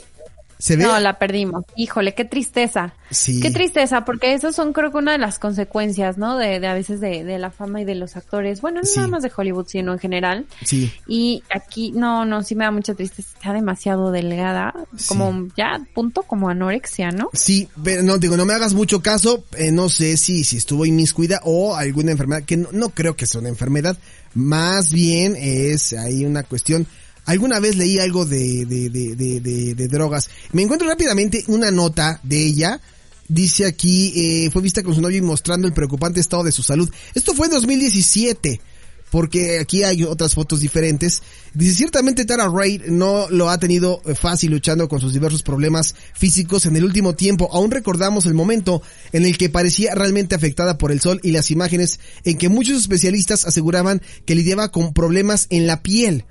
Speaker 3: ¿Se ve?
Speaker 4: No, la perdimos. Híjole, qué tristeza.
Speaker 3: Sí.
Speaker 4: Qué tristeza, porque eso son creo que una de las consecuencias, ¿no? De, de a veces de, de la fama y de los actores. Bueno, no
Speaker 3: Sí.
Speaker 4: nada más de Hollywood, sino en general.
Speaker 3: Sí.
Speaker 4: Y aquí, no, no, sí me da mucha tristeza. Está demasiado delgada. Como ya, punto, como anorexia, ¿no?
Speaker 3: Sí, pero no, digo, no me hagas mucho caso, eh, no sé si, si estuvo inmiscuida o alguna enfermedad, que no, no creo que sea una enfermedad, más bien es ahí una cuestión, alguna vez leí algo de, drogas, me encuentro rápidamente una nota de ella, dice aquí, eh, fue vista con su novio y mostrando el preocupante estado de su salud, esto fue en 2017, porque aquí hay otras fotos diferentes. Dice, ciertamente Tara Reid no lo ha tenido fácil luchando con sus diversos problemas físicos en el último tiempo. Aún recordamos el momento en el que parecía realmente afectada por el sol y las imágenes en que muchos especialistas aseguraban que lidiaba con problemas en la piel.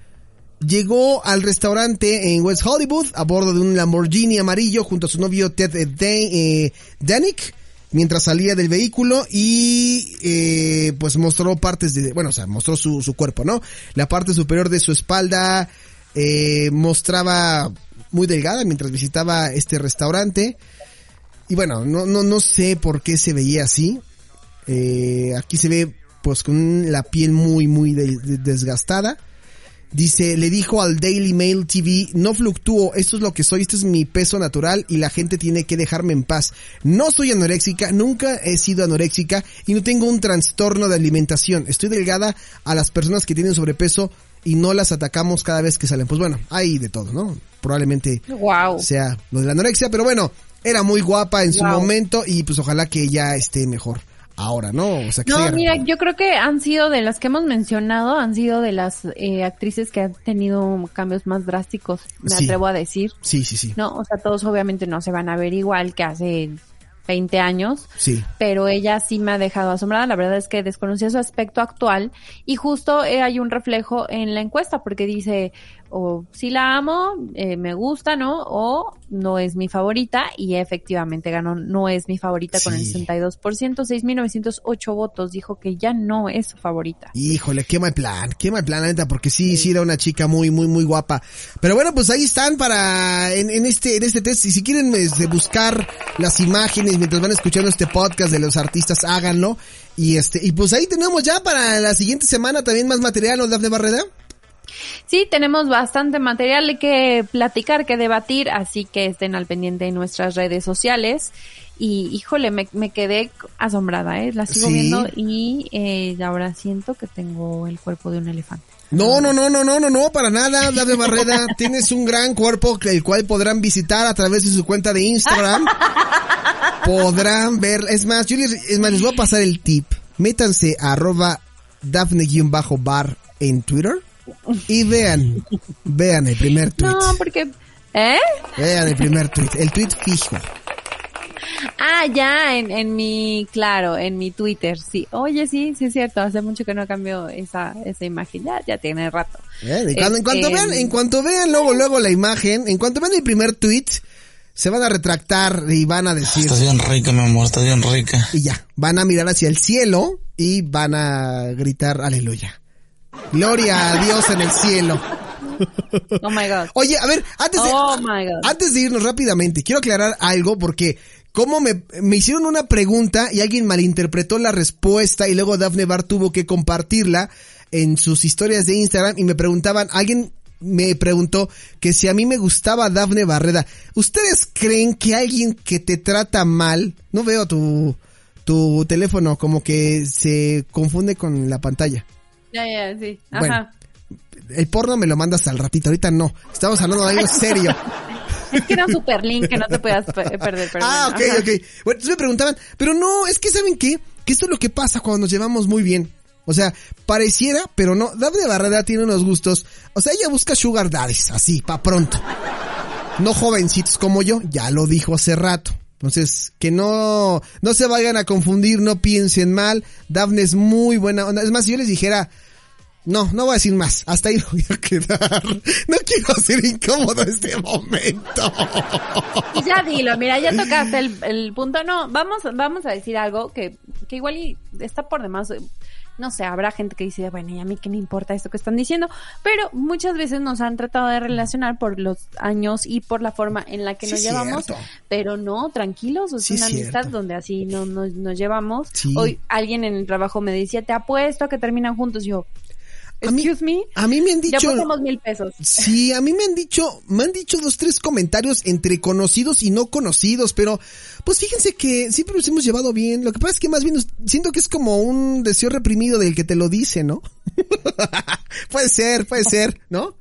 Speaker 3: Llegó al restaurante en West Hollywood a bordo de un Lamborghini amarillo junto a su novio Ted eh, eh, Danick mientras salía del vehículo y eh, pues mostró partes de, bueno, o sea, mostró su, su cuerpo, ¿no? La parte superior de su espalda eh, mostraba muy delgada mientras visitaba este restaurante y bueno, no, no, no sé por qué se veía así. Eh, aquí se ve pues con la piel muy, muy de- de- desgastada. Dice, le dijo al Daily Mail TV, no fluctúo, esto es lo que soy, este es mi peso natural y la gente tiene que dejarme en paz. No soy anoréxica, nunca he sido anoréxica y no tengo un trastorno de alimentación. Estoy delgada a las personas que tienen sobrepeso y no las atacamos cada vez que salen. Pues bueno, hay de todo, ¿no? Probablemente
Speaker 4: Wow.
Speaker 3: sea lo de la anorexia, pero bueno, era muy guapa en su momento y pues ojalá que ya esté mejor ahora, ¿no? O sea, que
Speaker 4: No,
Speaker 3: siga
Speaker 4: mira, yo creo que han sido de las que hemos mencionado, han sido de las eh, actrices que han tenido cambios más drásticos, me
Speaker 3: Sí.
Speaker 4: atrevo a decir.
Speaker 3: Sí, sí, sí.
Speaker 4: No, o sea, todos obviamente no se van a ver igual que hace 20 años.
Speaker 3: Sí.
Speaker 4: Pero ella sí me ha dejado asombrada. La verdad es que desconocía su aspecto actual y justo eh, hay un reflejo en la encuesta porque dice o si la amo, eh, me gusta, ¿no? O no es mi favorita y efectivamente ganó no es mi favorita con el
Speaker 3: Sí.
Speaker 4: 62%, 6.908 votos. Dijo que ya no es su favorita.
Speaker 3: Híjole, qué mal plan, qué mal plan, la neta, porque sí, sí era una chica muy, muy, muy guapa. Pero bueno, pues ahí están para, en, en este, en este test. Y si quieren este, buscar las imágenes mientras van escuchando este podcast de los artistas, háganlo. Y este, y pues ahí tenemos ya para la siguiente semana también más material, ¿no, Dafne Barreda?
Speaker 4: Sí, tenemos bastante material que platicar, que debatir, así que estén al pendiente de nuestras redes sociales. Y híjole, me, me quedé asombrada, ¿eh? La sigo
Speaker 3: Sí.
Speaker 4: viendo y eh, ahora siento que tengo el cuerpo de un elefante.
Speaker 3: No, no, no, no, no, no, no, para nada, Dafne Barreda. Tienes un gran cuerpo, que- el cual podrán visitar a través de su cuenta de Instagram. Podrán ver, es más, yo les, es más, les voy a pasar el tip. Métanse a arroba Dafne-bar en Twitter y vean, vean el primer tweet.
Speaker 4: No, porque... ¿Eh?
Speaker 3: Vean el primer tweet, el tweet fijo.
Speaker 4: Ah, ya, en, en mi, claro, en mi Twitter, sí. Oye, sí, sí es cierto, hace mucho que no cambio esa, esa imagen, ya, ya tiene rato.
Speaker 3: ¿eh? En, cuanto, en cuanto
Speaker 4: Este,
Speaker 3: vean, en cuanto vean luego, luego la imagen, en cuanto vean el primer tweet, se van a retractar y van a decir,
Speaker 5: Estás bien rica, mi amor, estás bien rica.
Speaker 3: y ya, van a mirar hacia el cielo y van a gritar aleluya. Gloria a Dios en el cielo.
Speaker 4: Oh my god.
Speaker 3: Oye, a ver, antes de,
Speaker 4: Oh my god.
Speaker 3: antes de irnos rápidamente, quiero aclarar algo porque como me, me hicieron una pregunta y alguien malinterpretó la respuesta y luego Daphne Bar tuvo que compartirla en sus historias de Instagram y me preguntaban, alguien me preguntó que si a mí me gustaba Daphne Barreda. ¿Ustedes creen que alguien que te trata mal, no veo tu, tu teléfono como que se confunde con la pantalla?
Speaker 4: Ya, ya, sí. Ajá.
Speaker 3: Bueno. El porno me lo mandas al ratito, ahorita no. Estamos hablando de algo serio.
Speaker 4: Es que era un super link que no te podías pe- perder, pero
Speaker 3: Ah, ok,
Speaker 4: ajá.
Speaker 3: ok. Bueno, entonces me preguntaban, pero no, es que ¿saben qué? Que esto es lo que pasa cuando nos llevamos muy bien. O sea, pareciera, pero no. Daphne Barreda tiene unos gustos. O sea, ella busca sugar daddies, así, pa' pronto. No jovencitos como yo, ya lo dijo hace rato. Entonces, que no, no se vayan a confundir, no piensen mal. Daphne es muy buena onda. Es más, si yo les dijera, no, no voy a decir más. Hasta ahí voy a quedar. No quiero ser incómodo este momento.
Speaker 4: Ya dilo, mira, ya tocaste el, el punto. No, vamos, vamos a decir algo que, que igual está por demás. No sé, habrá gente que dice, bueno, ¿y a mí qué me importa esto que están diciendo? Pero muchas veces nos han tratado de relacionar por los años y por la forma en la que
Speaker 3: Sí,
Speaker 4: nos llevamos. Pero no, tranquilos, es
Speaker 3: Sí,
Speaker 4: una amistad donde así no, nos nos llevamos.
Speaker 3: Sí.
Speaker 4: Hoy alguien en el trabajo me decía, te apuesto a que terminan juntos. Yo,
Speaker 3: Mí-
Speaker 4: excuse me,
Speaker 3: A mí me han
Speaker 4: ya
Speaker 3: dicho...
Speaker 4: ponemos mil pesos.
Speaker 3: Sí, a mí me han dicho, me han dicho dos, tres comentarios entre conocidos y no conocidos, pero pues fíjense que siempre nos hemos llevado bien. Lo que pasa es que más bien siento que es como un deseo reprimido del que te lo dice, ¿no? puede ser, puede ser, ¿no?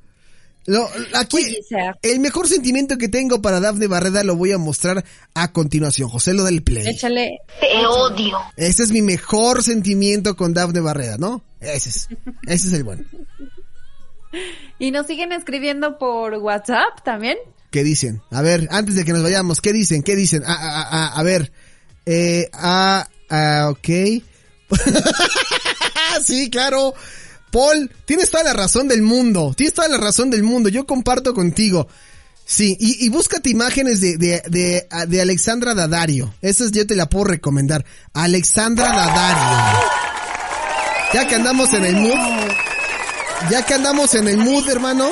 Speaker 3: Lo- aquí,
Speaker 4: Puede ser.
Speaker 3: el mejor sentimiento que tengo para Dafne Barreda lo voy a mostrar a continuación. José, lo del play.
Speaker 4: Échale,
Speaker 3: Ese es mi mejor sentimiento con Dafne Barreda, ¿no? Ese es, ese es el bueno.
Speaker 4: Y nos siguen escribiendo por WhatsApp también.
Speaker 3: ¿Qué dicen? A ver, antes de que nos vayamos, ¿qué dicen? ¿Qué dicen? Ah, ah, ah, a ver. Eh, ah, ah, ok. sí, claro. Paul, tienes toda la razón del mundo. Tienes toda la razón del mundo. Yo comparto contigo. Sí, y, búscate imágenes de, de, de, de Alexandra Dadario. Esas yo te la puedo recomendar. Alexandra Dadario. Ya que andamos en el mood. Ya que andamos en el mood, hermano.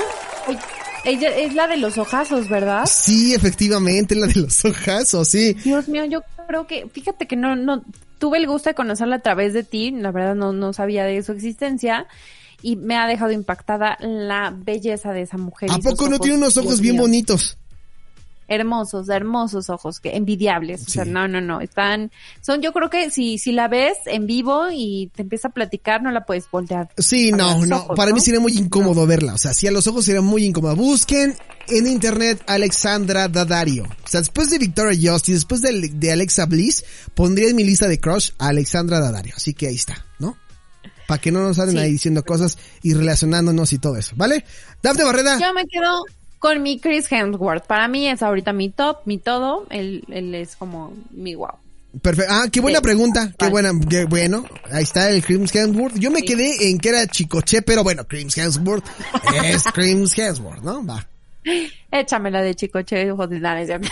Speaker 4: Ella es la de los ojazos, ¿verdad?
Speaker 3: Sí, efectivamente, la de los ojazos, sí.
Speaker 4: Dios mío, yo creo que, fíjate que no, no, tuve el gusto de conocerla a través de ti, la verdad no, no sabía de su existencia y me ha dejado impactada la belleza de esa mujer.
Speaker 3: ¿A poco no tiene unos ojos bien
Speaker 4: mío.
Speaker 3: bonitos?
Speaker 4: Hermosos, hermosos ojos, que envidiables. O sea, no, no, no, están, son, yo creo que si, si la ves en vivo y te empieza a platicar, no la puedes voltear.
Speaker 3: Sí, no, no, para
Speaker 4: ¿no?
Speaker 3: mí sería muy incómodo verla. O sea, si a los ojos sería muy incómodo. Busquen en internet Alexandra Daddario. O sea, después de Victoria Justice, después de, de Alexa Bliss, pondría en mi lista de crush a Alexandra Daddario. Así que ahí está, ¿no? Para que no nos anden
Speaker 4: Sí.
Speaker 3: ahí diciendo cosas y relacionándonos y todo eso, ¿vale? Dafne Barreda,
Speaker 4: Yo me quedo Con mi Chris Hemsworth. Para mí es ahorita mi top, mi todo. Él, él es como mi wow.
Speaker 3: Perfecto. Ah, qué buena pregunta. Qué buena. qué bueno, ahí está el Crims Hemsworth. Yo me quedé en que era Chicoche, pero bueno, Crims Hemsworth es Crims Hemsworth, ¿no? Va.
Speaker 4: Échamela de chicoche, cierto.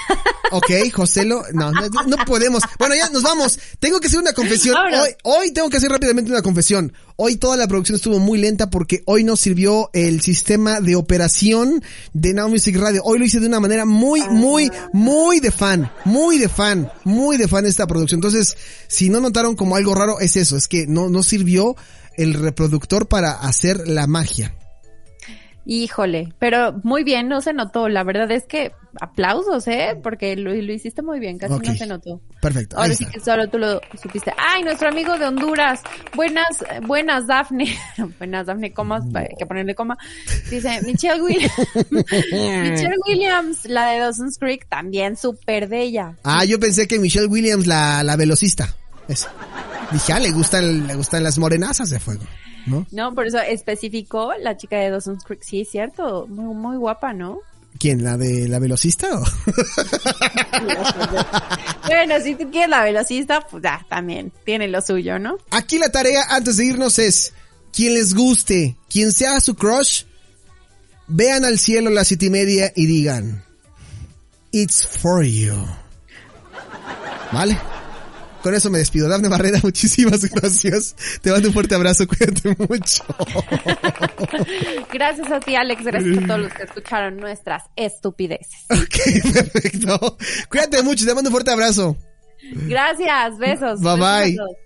Speaker 3: Ok, Joselo, no, no, no podemos. Bueno, ya nos vamos. Tengo que hacer una confesión. Hoy, hoy tengo que hacer rápidamente una confesión. Hoy toda la producción estuvo muy lenta porque hoy no sirvió el sistema de operación de Now Music Radio. Hoy lo hice de una manera muy, muy, muy de fan. Muy de fan. Muy de fan esta producción. Entonces, si no notaron como algo raro, es eso. Es que no, no sirvió el reproductor para hacer la magia.
Speaker 4: Híjole, pero muy bien, no se notó. La verdad es que aplausos, ¿eh? Porque lo, lo hiciste muy bien, casi no se notó.
Speaker 3: Perfecto.
Speaker 4: Ahora sí que solo tú lo supiste. Ay, nuestro amigo de Honduras. Buenas, buenas, Dafne. buenas, Dafne, comas, hay que ponerle coma. Dice, Michelle Williams. Michelle Williams, la de Dawson's Creek, también súper bella.
Speaker 3: Ah, yo pensé que Michelle Williams, la, la velocista. Eso. Dije, ah, le gustan, le gustan las morenazas de fuego, ¿no?
Speaker 4: No, por eso especificó la chica de Dawson's Creek. Sí, es cierto. Muy, muy guapa, ¿no?
Speaker 3: ¿Quién? ¿La de la velocista o?
Speaker 4: Bueno, si tú quieres la velocista, pues ya, también tiene lo suyo, ¿no?
Speaker 3: Aquí la tarea antes de irnos es, quien les guste, quien sea su crush, vean al cielo a las siete y media y digan, It's for you. ¿Vale? Con eso me despido. Dafne Barrera, muchísimas gracias. Te mando un fuerte abrazo, cuídate mucho.
Speaker 4: Gracias a ti, Alex. Gracias a todos los que escucharon nuestras estupideces.
Speaker 3: ok, perfecto. Cuídate mucho, te mando un fuerte abrazo.
Speaker 4: Gracias, besos.
Speaker 3: Bye,
Speaker 4: Besos
Speaker 3: bye.